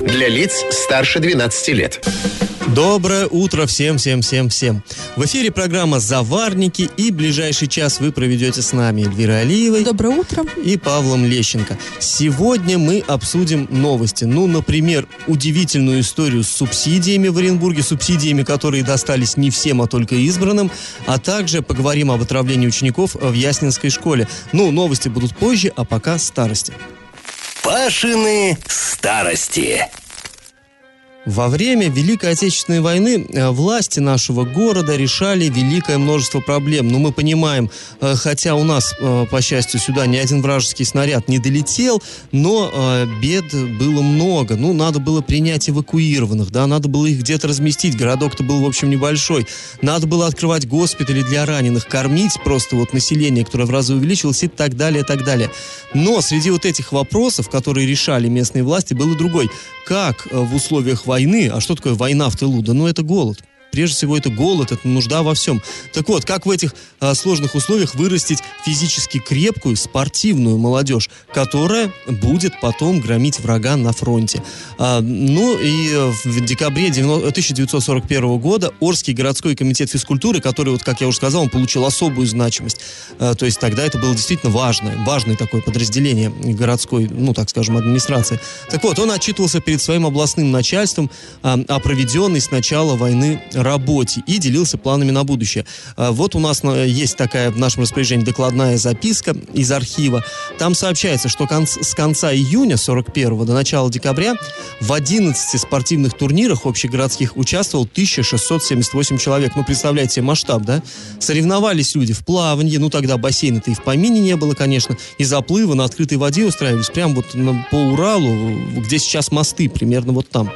Для лиц старше 12 лет. Доброе утро всем, всем, всем, всем. В эфире программа «Заварники» и ближайший час вы проведете с нами Эльвирой Алиевой. Доброе утро. И Павлом Лещенко. Сегодня мы обсудим новости. Ну, например, удивительную историю с субсидиями в Оренбурге, субсидиями, которые достались не всем, а только избранным, а также поговорим об отравлении учеников в Яснинской школе. Ну, новости будут позже, а пока старости. Пашины старости. Во время Великой Отечественной войны э, власти нашего города решали великое множество проблем. Но мы понимаем, э, хотя у нас, э, по счастью, сюда ни один вражеский снаряд не долетел, но бед было много. Ну, надо было принять эвакуированных, да, надо было их где-то разместить. Городок-то был, в общем, небольшой. Надо было открывать госпитали для раненых, кормить просто вот население, которое в разы увеличилось и так далее, и так далее. Но среди вот этих вопросов, которые решали местные власти, был и другой. Как в условиях войны. А что такое война в тылу? Да ну это голод. Прежде всего, это голод, это нужда во всем. Так вот, как в этих а, сложных условиях вырастить физически крепкую, спортивную молодежь, которая будет потом громить врага на фронте? А, ну и в декабре 90, 1941 года Орский городской комитет физкультуры, который, вот как я уже сказал, он получил особую значимость. А, то есть тогда это было действительно важное, важное такое подразделение городской, ну так скажем, администрации. Так вот, он отчитывался перед своим областным начальством а, о проведенной с начала войны работе и делился планами на будущее. А, вот у нас э, есть такая в нашем распоряжении докладная записка из архива. Там сообщается, что с конца июня 41 до начала декабря в 11 спортивных турнирах общегородских участвовал 1678 человек. Ну, представляете себе масштаб, да? Соревновались люди в плавании, ну, тогда бассейна-то и в помине не было, конечно, и заплывы на открытой воде устраивались прямо вот по Уралу, где сейчас мосты, примерно вот там.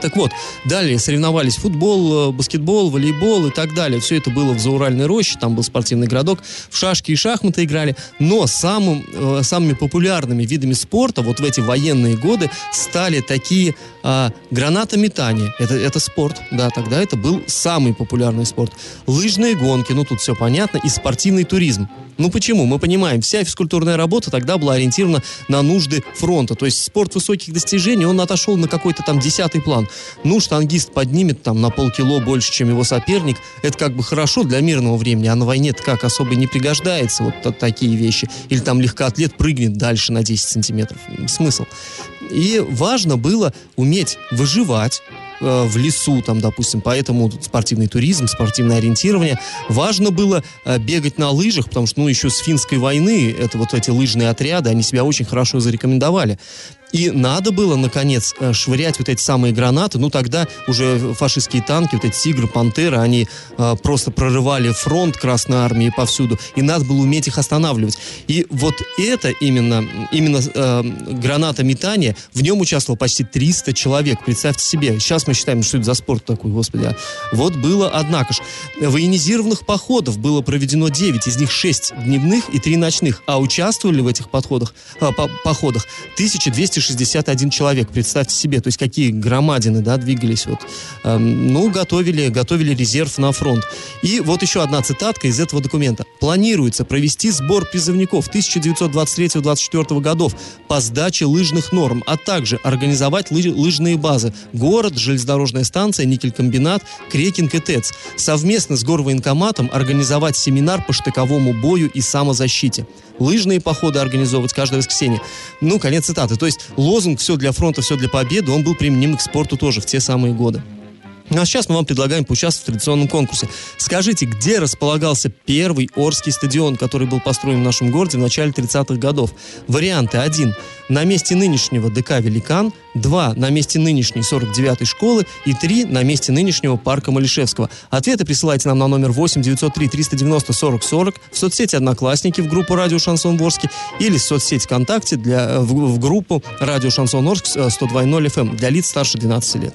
Так вот, далее соревновались футбол, э, баскетбол, волейбол и так далее. Все это было в Зауральной роще, там был спортивный городок, в шашки и шахматы играли. Но самым, э, самыми популярными видами спорта вот в эти военные годы стали такие э, гранатометания. Это, это спорт, да, тогда это был самый популярный спорт. Лыжные гонки, ну тут все понятно, и спортивный туризм. Ну почему? Мы понимаем, вся физкультурная работа тогда была ориентирована на нужды фронта. То есть спорт высоких достижений, он отошел на какой-то там десятый план. Ну, штангист поднимет там на полкило больше, чем его соперник. Это как бы хорошо для мирного времени, а на войне это как особо не пригождается вот такие вещи. Или там легкоатлет прыгнет дальше на 10 сантиметров. Смысл. И важно было уметь выживать, Э, в лесу, там, допустим, поэтому спортивный туризм, спортивное ориентирование. Важно было э, бегать на лыжах, потому что, ну, еще с финской войны это вот эти лыжные отряды, они себя очень хорошо зарекомендовали. И надо было, наконец, э, швырять вот эти самые гранаты. Ну, тогда уже фашистские танки, вот эти «Тигры», «Пантеры», они э, просто прорывали фронт Красной Армии повсюду. И надо было уметь их останавливать. И вот это именно, именно э, гранатометание, в нем участвовало почти 300 человек. Представьте себе. Сейчас мы считаем, что это за спорт такой, господи. А вот было, однако ж, военизированных походов было проведено 9, из них 6 дневных и 3 ночных. А участвовали в этих подходах, э, по походах 1200 261 человек, представьте себе, то есть какие громадины, да, двигались вот. Эм, ну, готовили, готовили резерв на фронт. И вот еще одна цитатка из этого документа. Планируется провести сбор призывников 1923-1924 годов по сдаче лыжных норм, а также организовать лыж, лыжные базы. Город, железнодорожная станция, никелькомбинат, Крекинг и ТЭЦ. Совместно с горвоенкоматом организовать семинар по штыковому бою и самозащите. Лыжные походы организовывать каждое воскресенье. Ну, конец цитаты. То есть лозунг «все для фронта, все для победы», он был применим к спорту тоже в те самые годы. Ну а сейчас мы вам предлагаем поучаствовать в традиционном конкурсе. Скажите, где располагался первый Орский стадион, который был построен в нашем городе в начале 30-х годов? Варианты 1. На месте нынешнего ДК «Великан», 2. На месте нынешней 49-й школы и 3. На месте нынешнего парка Малишевского. Ответы присылайте нам на номер 8 903 390 40 40 в соцсети «Одноклассники» в группу «Радио Шансон Ворске» или в соцсети ВКонтакте для, в, в группу «Радио Шансон Орск» 102.0 FM эм для лиц старше 12 лет.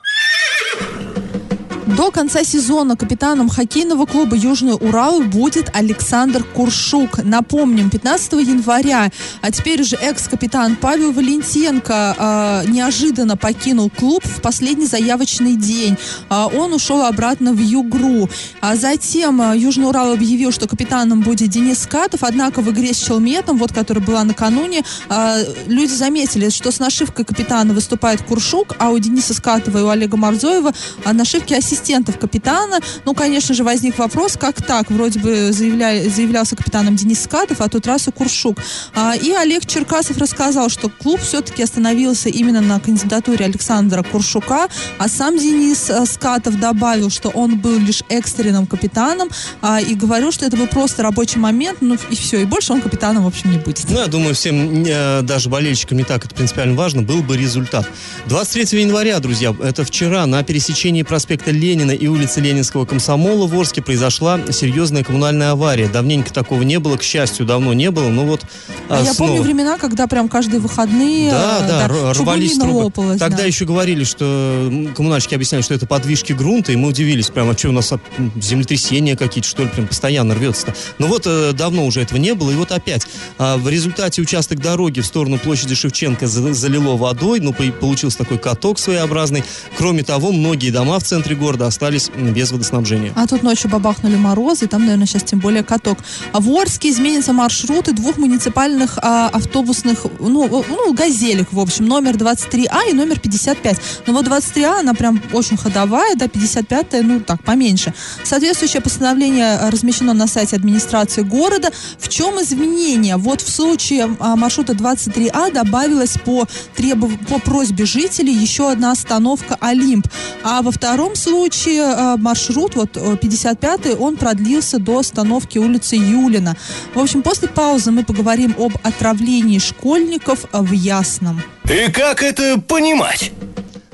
До конца сезона капитаном хоккейного клуба «Южный Урал» будет Александр Куршук. Напомним, 15 января, а теперь уже экс-капитан Павел Валентенко э, неожиданно покинул клуб в последний заявочный день. Э, он ушел обратно в Югру. А затем э, «Южный Урал» объявил, что капитаном будет Денис Катов, однако в игре с Челметом, вот которая была накануне, э, люди заметили, что с нашивкой капитана выступает Куршук, а у Дениса Скатова и у Олега Марзоева нашивки ассистентов капитана. Ну, конечно же, возник вопрос, как так? Вроде бы заявля... заявлялся капитаном Денис Скатов, а тут раз и Куршук. А, и Олег Черкасов рассказал, что клуб все-таки остановился именно на кандидатуре Александра Куршука, а сам Денис э, Скатов добавил, что он был лишь экстренным капитаном а, и говорил, что это был просто рабочий момент, ну и все, и больше он капитаном, в общем, не будет. Ну, я думаю, всем, э, даже болельщикам не так это принципиально важно, был бы результат. 23 января, друзья, это вчера на пересечении проспекта Ленина и улицы Ленинского комсомола в Орске произошла серьезная коммунальная авария. Давненько такого не было, к счастью, давно не было, но вот а, а Я снова. помню времена, когда прям каждые выходные да, э, да, да, рвались трубы. Лопалась, Тогда да. еще говорили, что коммунальщики объясняли, что это подвижки грунта, и мы удивились, прям, а что у нас землетрясения какие-то, что ли, прям постоянно рвется-то. Но вот э, давно уже этого не было, и вот опять. А в результате участок дороги в сторону площади Шевченко залило водой, ну, получился такой каток своеобразный. Кроме того, многие дома в центре города остались без водоснабжения. А тут ночью бабахнули морозы, там, наверное, сейчас тем более каток. А в Орске изменятся маршруты двух муниципальных а, автобусных, ну, ну, газелек, в общем, номер 23А и номер 55. Но вот 23А, она прям очень ходовая, да, 55-я, ну, так, поменьше. Соответствующее постановление размещено на сайте администрации города. В чем изменения? Вот в случае а, маршрута 23А добавилась по, требов... по просьбе жителей еще одна остановка Олимп. А во втором случае а, маршрут, вот 55-й, он продлился до остановки улицы Юлина. В общем, после паузы мы поговорим об отравлении школьников в Ясном. И как это понимать?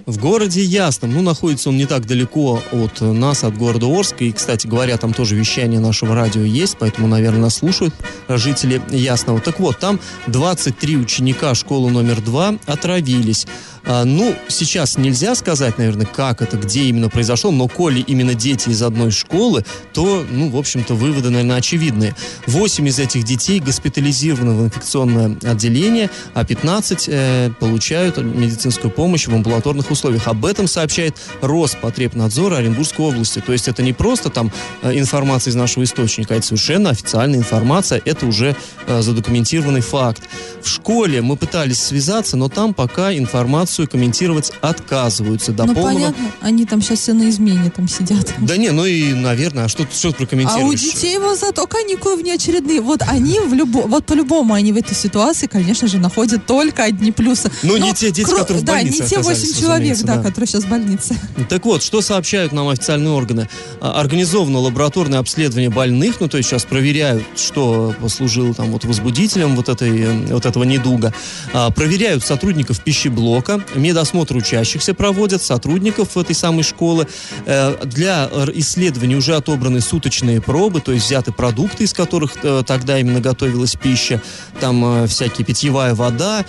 В городе Ясном, ну, находится он не так далеко от нас, от города Орска, и, кстати говоря, там тоже вещание нашего радио есть, поэтому, наверное, нас слушают жители Ясного. Так вот, там 23 ученика школы номер 2 отравились. А, ну, сейчас нельзя сказать, наверное, как это, где именно произошло, но коли именно дети из одной школы, то, ну, в общем-то, выводы, наверное, очевидные. Восемь из этих детей госпитализированы в инфекционное отделение, а 15 э, получают медицинскую помощь в амбулаторных условиях. Об этом сообщает Роспотребнадзор Оренбургской области. То есть это не просто там э, информация из нашего источника, а это совершенно официальная информация, это уже э, задокументированный факт. В школе мы пытались связаться, но там пока информацию ситуацию комментировать отказываются. До ну, полного... понятно, они там сейчас все на измене там сидят. Да не, ну и, наверное, а что, что ты прокомментируешь? А у детей вот зато каникулы внеочередные. Вот они в любо... вот по-любому они в этой ситуации, конечно же, находят только одни плюсы. Ну, не те дети, кро... которые в больнице Да, не те 8 человек, да, да, которые сейчас в больнице. Так вот, что сообщают нам официальные органы? А, организовано лабораторное обследование больных, ну, то есть сейчас проверяют, что послужило там вот возбудителем вот, этой, вот этого недуга. А, проверяют сотрудников пищеблока, медосмотр учащихся проводят, сотрудников этой самой школы. Э, для исследований уже отобраны суточные пробы, то есть взяты продукты, из которых э, тогда именно готовилась пища, там э, всякие питьевая вода,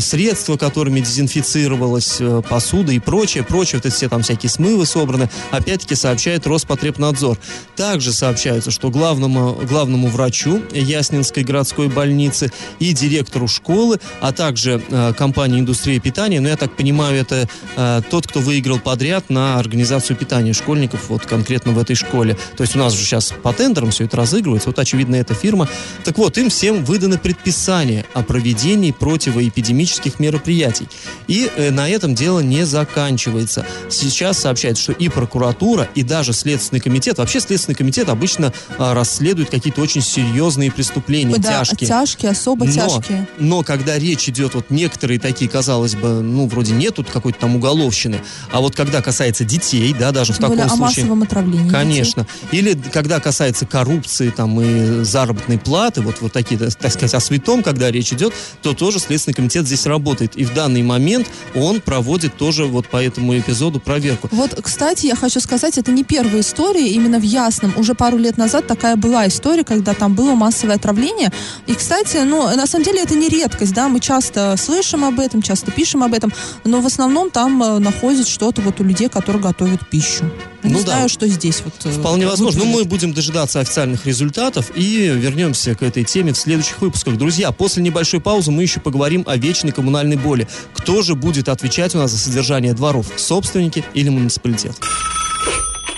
средства, которыми дезинфицировалась посуда и прочее, прочее, вот эти все там всякие смывы собраны, опять-таки сообщает Роспотребнадзор. Также сообщается, что главному, главному врачу Яснинской городской больницы и директору школы, а также компании индустрии питания питания, но я так понимаю, это э, тот, кто выиграл подряд на организацию питания школьников, вот конкретно в этой школе. То есть у нас же сейчас по тендерам все это разыгрывается, вот очевидно эта фирма. Так вот, им всем выданы предписания о проведении противоэпидемических мероприятий. И э, на этом дело не заканчивается. Сейчас сообщается, что и прокуратура, и даже Следственный комитет, вообще Следственный комитет обычно э, расследует какие-то очень серьезные преступления, да, тяжкие. тяжкие, особо но, тяжкие. Но когда речь идет, вот некоторые такие, казалось бы, ну, вроде нет тут какой-то там уголовщины. А вот когда касается детей, да, даже Тем в таком более случае... о массовом отравлении Конечно. Детей. Или когда касается коррупции там и заработной платы, вот, вот такие, так сказать, о святом, когда речь идет, то тоже Следственный комитет здесь работает. И в данный момент он проводит тоже вот по этому эпизоду проверку. Вот, кстати, я хочу сказать, это не первая история. Именно в Ясном уже пару лет назад такая была история, когда там было массовое отравление. И, кстати, ну, на самом деле это не редкость, да, мы часто слышим об этом, часто пишем об об этом, но в основном там э, находят что-то вот у людей, которые готовят пищу. Я Ну не да. знаю, что здесь вот. э, Вполне возможно. Но мы выглядит. будем дожидаться официальных результатов и вернемся к этой теме в следующих выпусках. Друзья, после небольшой паузы мы еще поговорим о вечной коммунальной боли. Кто же будет отвечать у нас за содержание дворов? Собственники или муниципалитет?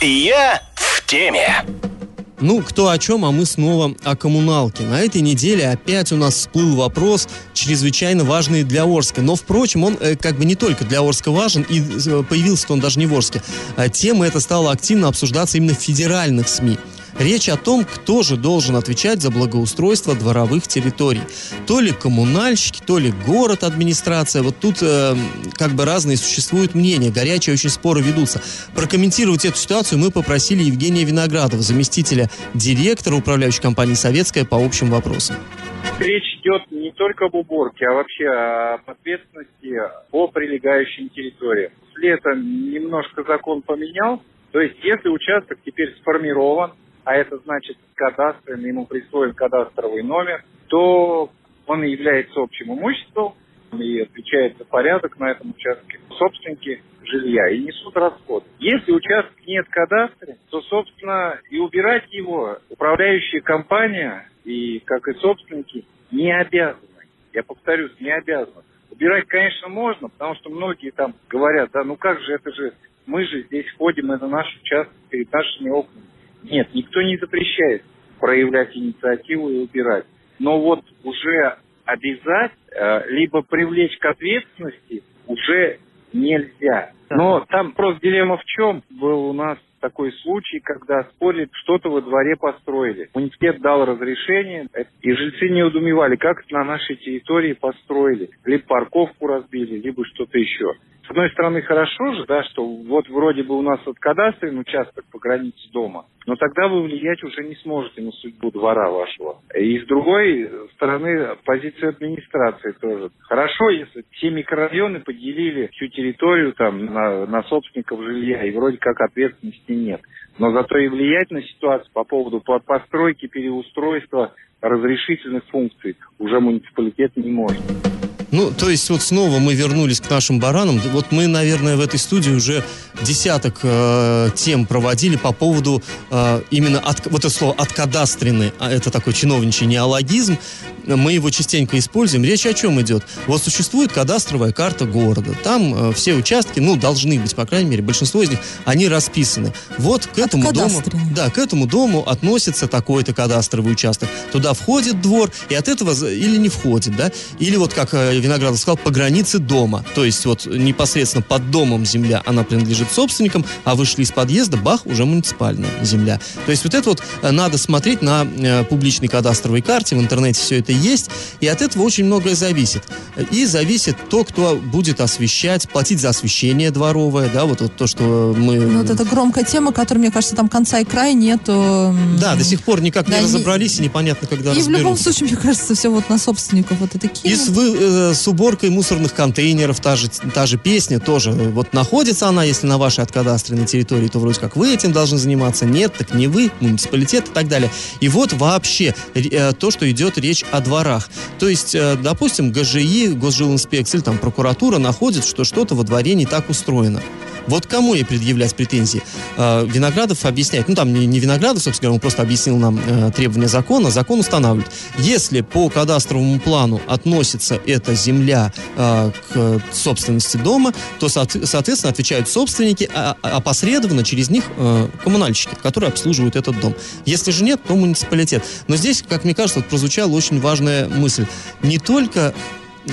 Я в теме. Ну, кто о чем, а мы снова о коммуналке. На этой неделе опять у нас всплыл вопрос, чрезвычайно важный для Орска. Но, впрочем, он э, как бы не только для Орска важен, и э, появился он даже не в Орске. А тема эта стала активно обсуждаться именно в федеральных СМИ. Речь о том, кто же должен отвечать за благоустройство дворовых территорий. То ли коммунальщики, то ли город, администрация. Вот тут э, как бы разные существуют мнения, горячие очень споры ведутся. Прокомментировать эту ситуацию мы попросили Евгения Виноградова, заместителя директора управляющей компании «Советская» по общим вопросам. Речь идет не только об уборке, а вообще об ответственности по прилегающим территориям. Летом немножко закон поменял. То есть, если участок теперь сформирован, а это значит кадастрный, ему присвоен кадастровый номер, то он является общим имуществом и отвечает за порядок на этом участке. Собственники жилья и несут расход. Если участок нет кадастра, то, собственно, и убирать его управляющая компания и, как и собственники, не обязаны. Я повторюсь, не обязаны. Убирать, конечно, можно, потому что многие там говорят, да ну как же, это же, мы же здесь ходим, это наш участок перед нашими окнами. Нет, никто не запрещает проявлять инициативу и убирать. Но вот уже обязать, э, либо привлечь к ответственности уже нельзя. Но там просто дилемма в чем? Был у нас такой случай, когда спорили, что-то во дворе построили. Муниципалитет дал разрешение, э, и жильцы не удумевали, как на нашей территории построили. Либо парковку разбили, либо что-то еще. С одной стороны, хорошо же, да, что вот вроде бы у нас вот кадастрный участок по границе дома, но тогда вы влиять уже не сможете на судьбу двора вашего. И с другой стороны, позиция администрации тоже. Хорошо, если все микрорайоны поделили всю территорию там на, на собственников жилья, и вроде как ответственности нет. Но зато и влиять на ситуацию по поводу по- постройки, переустройства разрешительных функций уже муниципалитет не может. Ну, то есть вот снова мы вернулись к нашим баранам. Вот мы, наверное, в этой студии уже десяток э, тем проводили по поводу э, именно от, вот это слово «откадастренный», а это такой чиновничий неологизм, мы его частенько используем. Речь о чем идет? Вот существует кадастровая карта города. Там э, все участки, ну, должны быть, по крайней мере, большинство из них, они расписаны. Вот к этому дому... Откадастренный. Да, к этому дому относится такой-то кадастровый участок. Туда входит двор, и от этого или не входит, да? Или вот, как э, Виноградов сказал, по границе дома. То есть вот непосредственно под домом земля, она принадлежит собственникам, а вышли из подъезда, бах, уже муниципальная земля. То есть вот это вот э, надо смотреть на э, публичной кадастровой карте, в интернете все это есть, и от этого очень многое зависит. И зависит то, кто будет освещать, платить за освещение дворовое, да, вот, вот то, что мы... Ну, вот это громкая тема, которая, мне кажется, там конца и края нету. Да, до сих пор никак Да, не разобрались, и непонятно, когда И в любом разберутся. случае, мне кажется, все вот на собственников вот это И кинут. с, вы- э, с уборкой мусорных контейнеров та же, та же песня тоже. Вот находится она, если на вашей откадастренной территории, то вроде как вы этим должны заниматься. Нет, так не вы, муниципалитет и так далее. И вот вообще э, то, что идет речь о дворах. То есть, э, допустим, ГЖИ, Госжилинспекция или там прокуратура находит, что что-то во дворе не так устроено. Вот кому ей предъявлять претензии? Э, Виноградов объясняет, ну там не, не Виноградов, собственно говоря, он просто объяснил нам э, требования закона. Закон устанавливает, если по кадастровому плану относится эта земля э, к собственности дома, то, соот- соответственно, отвечают собственники, а а опосредованно через них э, коммунальщики, которые обслуживают этот дом. Если же нет, то муниципалитет. Но здесь, как мне кажется, вот прозвучала очень важная мысль. Не только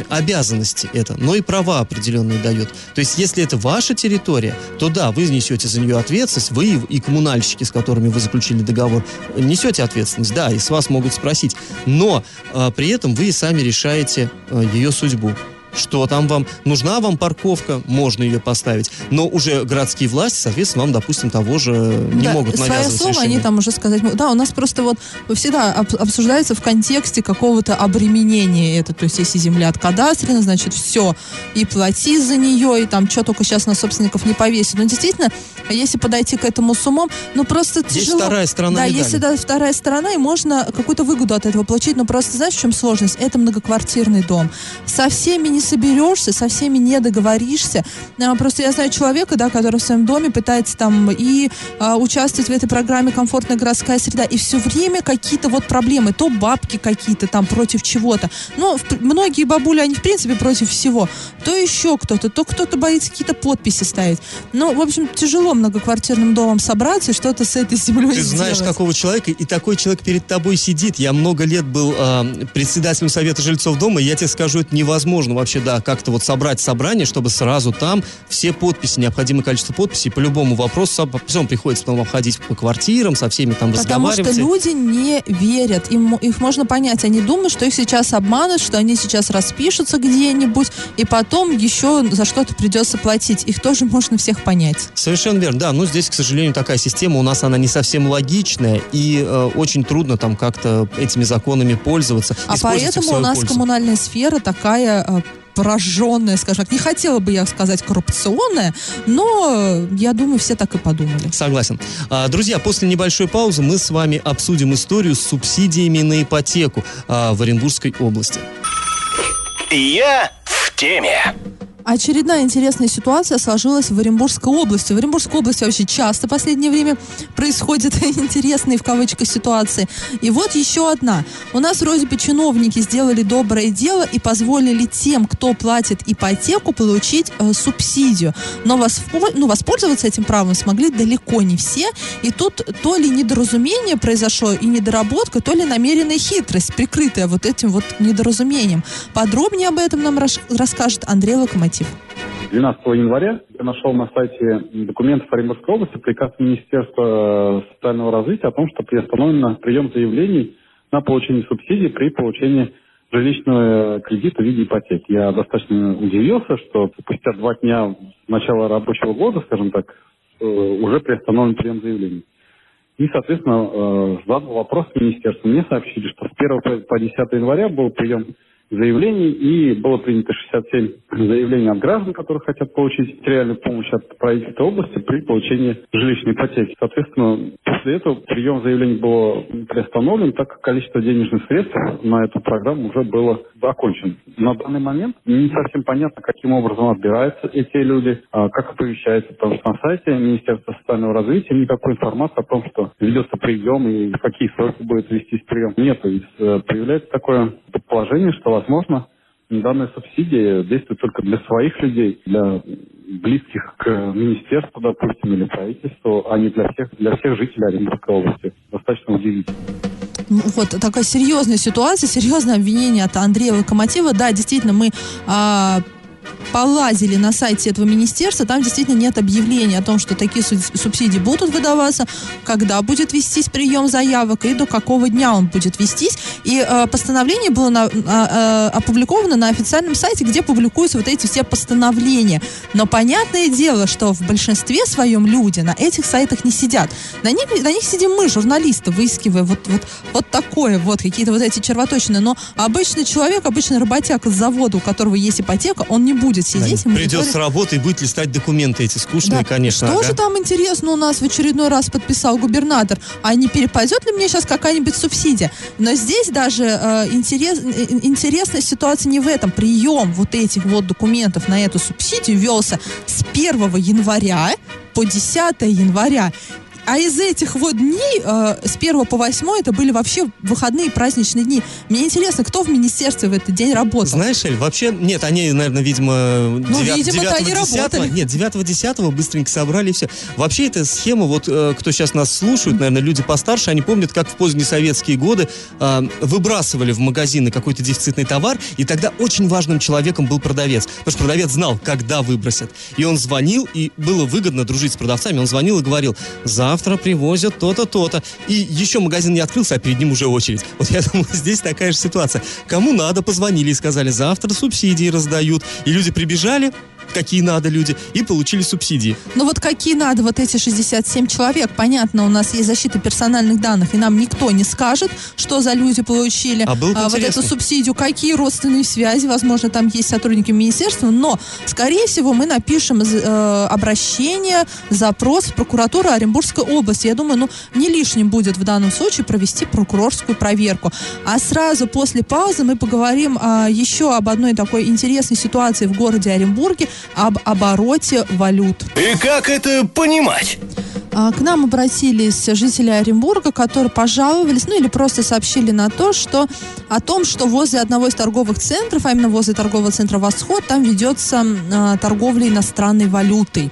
обязанности это, но и права определенные дает. То есть, если это ваша территория, то да, вы несете за нее ответственность, вы и- коммунальщики, с которыми вы заключили договор, несете ответственность, да, и с вас могут спросить. Но э, при этом вы сами решаете э, ее судьбу. Что там вам? Нужна вам парковка? Можно ее поставить. Но уже городские власти, соответственно, вам, допустим, того же не Да, могут свое навязывать слово решение. они там уже сказать могут. Да, у нас просто вот всегда об- обсуждается в контексте какого-то обременения это. То есть, если земля откадастрена, значит, все, и плати за нее, и там что только сейчас на собственников не повесит. Но действительно, если подойти к этому с умом, ну просто Есть тяжело. вторая сторона Да, медали. если да, вторая сторона, и можно какую-то выгоду от этого получить, но просто знаешь, в чем сложность? Это многоквартирный дом. Со всеми соберешься, со всеми не договоришься. А, Просто я знаю человека, да, который в своем доме пытается там и а, участвовать в этой программе «Комфортная городская среда», и все время какие-то вот проблемы, то бабки какие-то там против чего-то. В- многие бабули, они в принципе против всего. То еще кто-то, то кто-то боится какие-то подписи ставить. Ну, в общем, тяжело многоквартирным домом собраться и что-то с этой землей Ты знаешь, сделать. какого человека, и такой человек перед тобой сидит. Я много лет был а, председателем Совета жильцов дома, и я тебе скажу, это невозможно вообще, да, как-то вот собрать собрание, чтобы сразу там все подписи, необходимое количество подписей по любому вопросу, всем приходится потом обходить по квартирам, со всеми там Потому что разговаривать. люди не верят. Им, их можно понять. Они думают, что их сейчас обманут, что они сейчас распишутся где-нибудь, и потом еще за что-то придется платить. Их тоже можно всех понять. Совершенно верно, да. Но здесь, к сожалению, такая система у нас, она не совсем логичная, и э, очень трудно там как-то этими законами пользоваться. А поэтому у нас пользу. коммунальная сфера такая пораженная, скажем так. Не хотела бы я сказать коррупционная, но э, я думаю, все так и подумали. Согласен. А, Друзья, после небольшой паузы мы с вами обсудим историю с субсидиями на ипотеку а, в Оренбургской области. Я в теме. Очередная интересная ситуация сложилась в Оренбургской области. В Оренбургской области вообще часто в последнее время происходят интересные в кавычках ситуации. И вот еще одна. У нас вроде бы чиновники сделали доброе дело и позволили тем, кто платит ипотеку, получить э, субсидию. Но воспо- ну, воспользоваться этим правом смогли далеко не все. И тут то ли недоразумение произошло и недоработка, то ли намеренная хитрость, прикрытая вот этим вот недоразумением. Подробнее об этом нам рас- расскажет Андрей Локомотив. 12 января я нашел на сайте документов Оренбургской области приказ Министерства э, социального развития о том, что приостановлен прием заявлений на получение субсидий при получении жилищного кредита в виде ипотеки. Я достаточно удивился, что спустя два дня начала рабочего года, скажем так, э, уже приостановлен прием заявлений. И, соответственно, э, задал вопрос министерству. Мне сообщили, что с 1 по- по 10 января был прием заявлений, и было принято 67 заявлений от граждан, которые хотят получить материальную помощь от правительства области при получении жилищной ипотеки. Соответственно, после этого прием заявлений был приостановлен, так как количество денежных средств на эту программу уже было окончено. На данный момент не совсем понятно, каким образом отбираются эти люди, а как оповещается, потому что на сайте Министерства социального развития никакой информации о том, что ведется прием и в какие сроки будет вестись прием, нет. Э, появляется такое предположение, что, возможно, данная субсидия действует только для своих людей, для близких к министерству, допустим, или правительству, а не для всех, для всех жителей Оренбургской области. Достаточно удивительно. Ну, Вот такая серьезная ситуация, серьезное обвинение от Андрея Локомотива. Да, действительно, мы а, полазили на сайте этого министерства, там действительно нет объявления о том, что такие су- субсидии будут выдаваться, когда будет вестись прием заявок и до какого дня он будет вестись. И э, постановление было на- а, э, опубликовано на официальном сайте, где публикуются вот эти все постановления. Но понятное дело, что в большинстве своем люди на этих сайтах не сидят. На них, на них сидим мы, журналисты, выискивая вот, вот, вот такое, вот какие-то вот эти червоточины. Но обычный человек, обычный работяга с завода, у которого есть ипотека, он не будет сидеть и Придет с работы и будет листать документы эти скучные, Да. конечно. Что ага. же там интересно у нас в очередной раз подписал губернатор? А не перепадет ли мне сейчас какая-нибудь субсидия? Но здесь даже э, интерес, э, интересная ситуация не в этом. Прием вот этих вот документов на эту субсидию велся с 1 января по 10 января. А из этих вот дней, э, с 1 по 8, это были вообще выходные праздничные дни. Мне интересно, кто в министерстве в этот день работал? Знаешь, Эль, вообще, нет, они, наверное, видимо, Ну, девят- видимо-то они 9-10, работали. нет, 9-10 быстренько собрали и все. Вообще, эта схема, вот, э, кто сейчас нас слушает, наверное, люди постарше, они помнят, как в поздние советские годы э, выбрасывали в магазины какой-то дефицитный товар, и тогда очень важным человеком был продавец, потому что продавец знал, когда выбросят. И он звонил, и было выгодно дружить с продавцами, он звонил и говорил, завтра привозят то-то, то-то. И еще магазин не открылся, а перед ним уже очередь. Вот я думаю, здесь такая же ситуация. Кому надо, позвонили и сказали, завтра субсидии раздают. И люди прибежали, какие надо люди, и получили субсидии. Ну вот какие надо вот эти 67 человек? Понятно, у нас есть защита персональных данных, и нам никто не скажет, что за люди получили А было бы вот эту субсидию, какие родственные связи, возможно, там есть сотрудники министерства, но, скорее всего, мы напишем э, обращение, запрос в прокуратуру Оренбургской области. Я думаю, ну, не лишним будет в данном случае провести прокурорскую проверку. А сразу после паузы мы поговорим а, еще об одной такой интересной ситуации в городе Оренбурге, об обороте валют. И как это понимать? А, К нам обратились жители Оренбурга, которые пожаловались, ну или просто сообщили на то, что о том, что возле одного из торговых центров, а именно возле торгового центра «Восход», там ведется а, торговля иностранной валютой.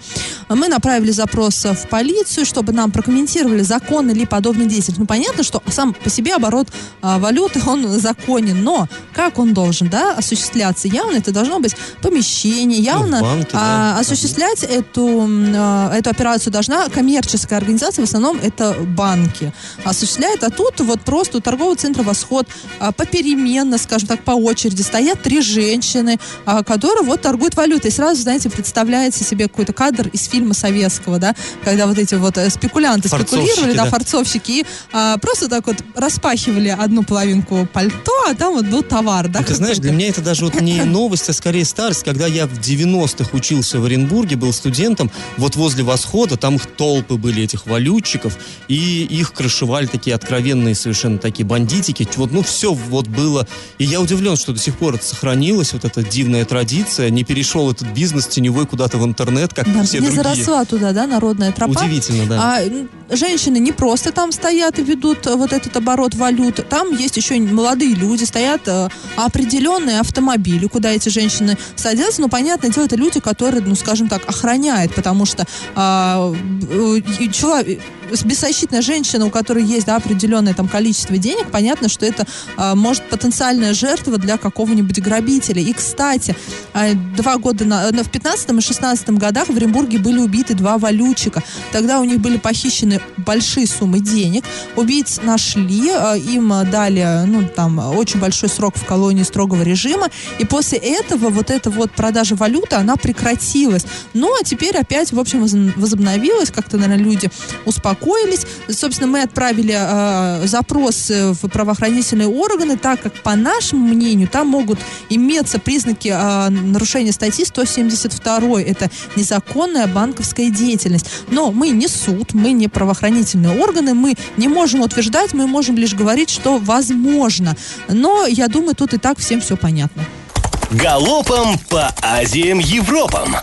Мы направили запрос в полицию, чтобы нам прокомментировали, законно ли подобная деятельность. Ну, понятно, что сам по себе оборот а, валюты, он законен, но как он должен, да, осуществляться? Явно это должно быть помещение, явно банке, а, да. осуществлять эту, эту операцию должна коммерческая организация, в основном это банки, осуществляет, а тут вот просто у торгового центра «Восход» а, попеременно, скажем так, по очереди стоят три женщины, а, которые вот торгуют валютой. И сразу, знаете, представляете себе какой-то кадр из фильма советского, да, когда вот эти вот э, спекулянты спекулировали, да, да. форцовщики, и а, просто так вот распахивали одну половинку пальто, а там вот был товар, да, Ну, ты знаешь, для меня это даже вот не новость, а скорее старость. Когда я в 90-х учился в Оренбурге, был студентом, вот возле восхода, там их толпы были, этих валютчиков, и их крышевали такие откровенные совершенно такие бандитики. Вот, ну, все вот было. И я удивлен, что до сих пор это сохранилось, вот эта дивная традиция, не перешел этот бизнес теневой куда-то в интернет, как Да, все не другие. заросла туда, да, народная тропа. Удивительно, да. А женщины не просто там стоят и ведут вот этот оборот валют, там есть еще молодые люди, стоят э, определенные автомобили, куда эти женщины садятся, но, понятное дело, это люди, которые, ну, скажем так, охраняют, потому что а, человек, беззащитная женщина, у которой есть да, определенное там количество денег, понятно, что это а, может потенциальная жертва для какого-нибудь грабителя. И, кстати, а, два года на, на- в 15 и 16 годах в Оренбурге были убиты два валютчика. Тогда у них были похищены большие суммы денег. Убийц нашли, а, им дали, ну, там, очень большой срок в колонии строгого режима. И после этого вот эта вот продажа валюты, она прекратилась. Ну, а теперь опять, в общем, возобновилась. Как-то, наверное, люди успокоились. Собственно, мы отправили э, запрос э, в правоохранительные органы, так как, по нашему мнению, там могут иметься признаки э, нарушения статьи 172. Это незаконная банковская деятельность. Но мы не суд, мы не правоохранительные органы, мы не можем утверждать, мы можем лишь говорить, что возможно. Но я думаю, тут и так всем все понятно. Галопом по Азиям Европам.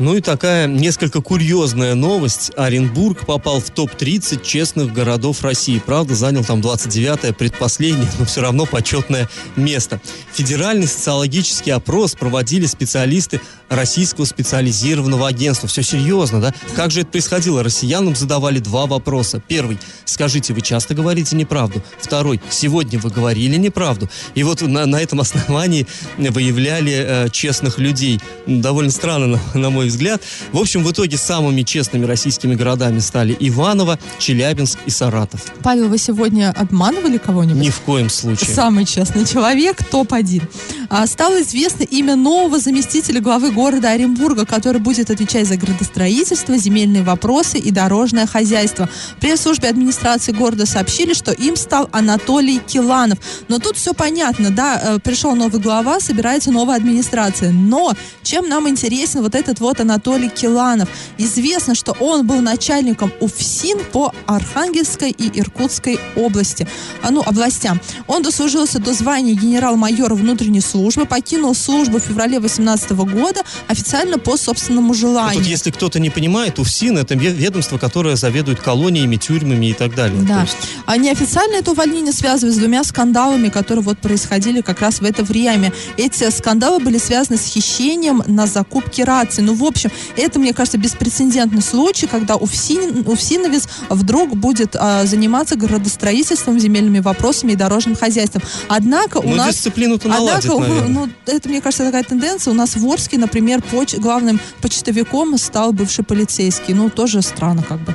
Ну и такая несколько курьезная новость. Оренбург попал в топ-30 честных городов России. Правда, занял там 29-е, предпоследнее, но все равно почетное место. Федеральный социологический опрос проводили специалисты Российского специализированного агентства. Все серьезно, да? Как же это происходило? Россиянам задавали два вопроса. Первый. Скажите, вы часто говорите неправду? Второй. Сегодня вы говорили неправду? И вот на, на этом основании выявляли э, честных людей. Довольно странно, на, на мой взгляд. В общем, в итоге самыми честными российскими городами стали Иваново, Челябинск и Саратов. Павел, вы сегодня обманывали кого-нибудь? Ни в коем случае. Самый честный человек, топ-1. А, стало известно имя нового заместителя главы города Оренбурга, который будет отвечать за градостроительство, земельные вопросы и дорожное хозяйство. В пресс-службе администрации города сообщили, что им стал Анатолий Киланов. Но тут все понятно, да, э, пришел новый глава, собирается новая администрация. Но чем нам интересен вот этот вот Анатолий Киланов? Известно, что он был начальником УФСИН по Архангельской и Иркутской области, а, ну, областям. Он дослужился до звания генерал-майора внутренней службы, покинул службу в феврале 2018 года официально по собственному желанию. Тут, если кто-то не понимает, УФСИН это ве- ведомство, которое заведует колониями, тюрьмами и так далее. Да. есть А неофициально это увольнение связывают с двумя скандалами, которые вот происходили как раз в это время. Эти скандалы были связаны с хищением на закупке рации. Ну, в общем, это, мне кажется, беспрецедентный случай, когда Уфсин, Уфсиновец вдруг будет а, заниматься градостроительством, земельными вопросами и дорожным хозяйством. Однако у Ну, нас... дисциплину-то наладит, Однако, наверное. ну, это, мне кажется, такая тенденция. У нас в Орске, например, поч- главным почтовиком стал бывший полицейский. Ну, тоже странно как бы.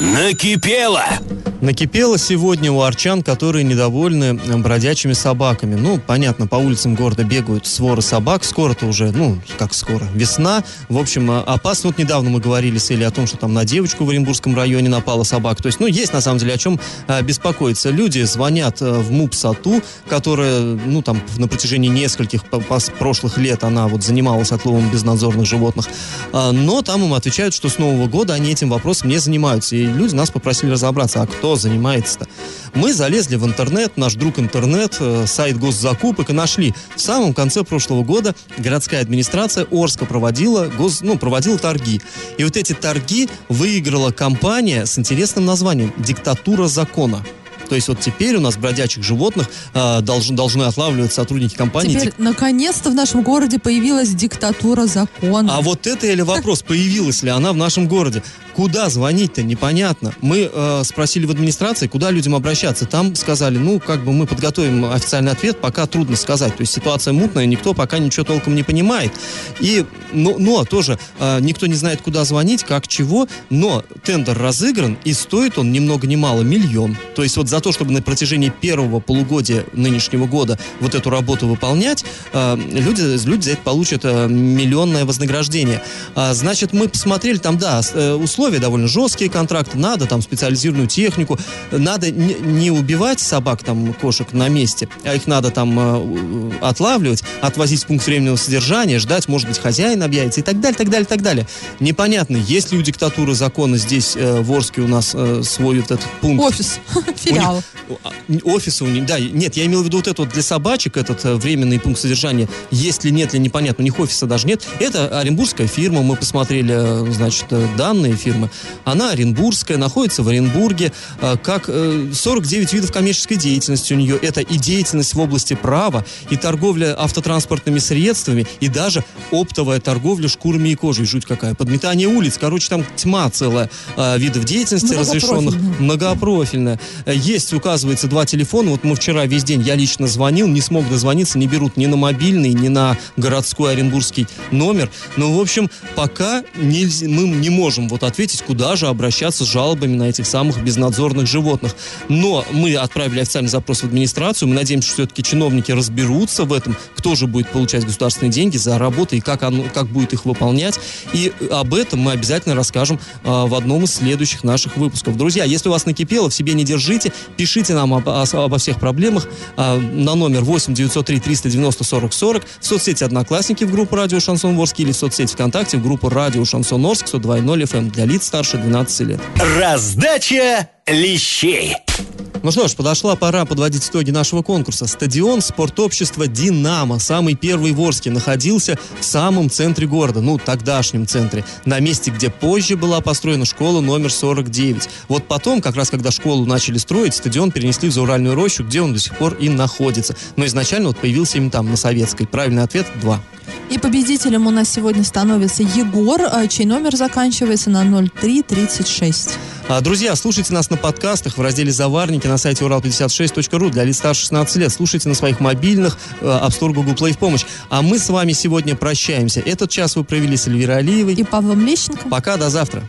Накипело. Накипело сегодня у арчан, которые недовольны бродячими собаками. Ну, понятно, по улицам города бегают своры собак. Скоро-то уже, ну, как скоро, весна. В общем, а, опасно. Вот недавно мы говорили с Элей о том, что там на девочку в Оренбургском районе напала собака. То есть, ну, есть на самом деле о чем а, беспокоиться. Люди звонят в МУП САТУ, которая, ну, там, на протяжении нескольких прошлых лет она вот занималась отловом безнадзорных животных. Но там им отвечают, что с Нового года они этим вопросом не занимаются. И люди нас попросили разобраться, а кто занимается-то. Мы залезли в интернет, наш друг интернет, э, сайт госзакупок и нашли. В самом конце прошлого года городская администрация Орска проводила, гос, ну, проводила торги. И вот эти торги выиграла компания с интересным названием «Диктатура закона». То есть вот теперь у нас бродячих животных э, долж, должны отлавливать сотрудники компании. Теперь, Дик... наконец-то в нашем городе появилась диктатура закона. А вот это или вопрос, появилась ли она в нашем городе? Куда звонить-то, непонятно. Мы э, спросили в администрации, куда людям обращаться. Там сказали, ну, как бы мы подготовим официальный ответ, пока трудно сказать. То есть ситуация мутная, никто пока ничего толком не понимает. И, но, но тоже э, никто не знает, куда звонить, как, чего, но тендер разыгран, и стоит он ни много ни мало миллион. То есть вот за то, чтобы на протяжении первого полугодия нынешнего года вот эту работу выполнять, э, люди, люди за это получат э, миллионное вознаграждение. А, значит, мы посмотрели, там, да, э, условия довольно жесткие контракты, надо там специализированную технику, надо не, убивать собак, там, кошек на месте, а их надо там отлавливать, отвозить в пункт временного содержания, ждать, может быть, хозяин объявится и так далее, так далее, так далее. Непонятно, есть ли у диктатуры закона здесь в Орске у нас свой вот этот пункт. Офис, филиал. А, офисы у них, да, нет, я имел в виду вот это вот для собачек, этот э, временный пункт содержания, есть ли нет ли непонятно, у них офиса даже нет. Это оренбургская фирма, мы посмотрели, э, значит, э, данные фирмы. Она оренбургская, находится в Оренбурге. Как 49 э, видов коммерческой деятельности у нее. Это и деятельность в области права, и торговля автотранспортными средствами, и даже оптовая торговля шкурами и кожей. Жуть какая. Подметание улиц. Короче, там тьма целая видов деятельности разрешенных. Многопрофильная. Есть, указывается, два телефона. Вот мы вчера весь день, я лично звонил, не смог дозвониться, не берут ни на мобильный, ни на городской оренбургский номер. Но, в общем, пока нельзя, мы не можем вот ответить, куда же обращаться с жалобами на этих самых безнадзорных животных. Но мы отправили официальный запрос в администрацию, мы надеемся, что все-таки чиновники разберутся в этом, кто же будет получать государственные деньги за работу и как, оно, как будет их выполнять. И об этом мы обязательно расскажем а, в одном из следующих наших выпусков. Друзья, если у вас накипело, в себе не держите, пишите нам об, обо всех проблемах а, на номер 8 903 390 40 40 в соцсети Одноклассники в группу Радио Шансон Орск или в соцсети ВКонтакте в группу Радио Шансон Орск 102.0 FM для лиц лиц старше 12 лет. Раздача лещей. Ну что ж, подошла пора подводить итоги нашего конкурса. Стадион спортобщества «Динамо», самый первый в Орске, находился в самом центре города, ну, тогдашнем центре, на месте, где позже была построена школа номер 49. Вот потом, как раз когда школу начали строить, стадион перенесли в Зауральную рощу, где он до сих пор и находится. Но изначально вот появился именно там, на Советской. Правильный ответ – 2. И победителем у нас сегодня становится Егор, а, чей номер заканчивается на 0336. А, друзья, слушайте нас на подкастах в разделе «Заварники» на сайте урал56.ру для лиц старше 16 лет. Слушайте на своих мобильных, э, App Store, Google Play в помощь. А мы с вами сегодня прощаемся. Этот час вы провели с Эльвирой Алиевой. И Павлом Лещенко. Пока, до завтра.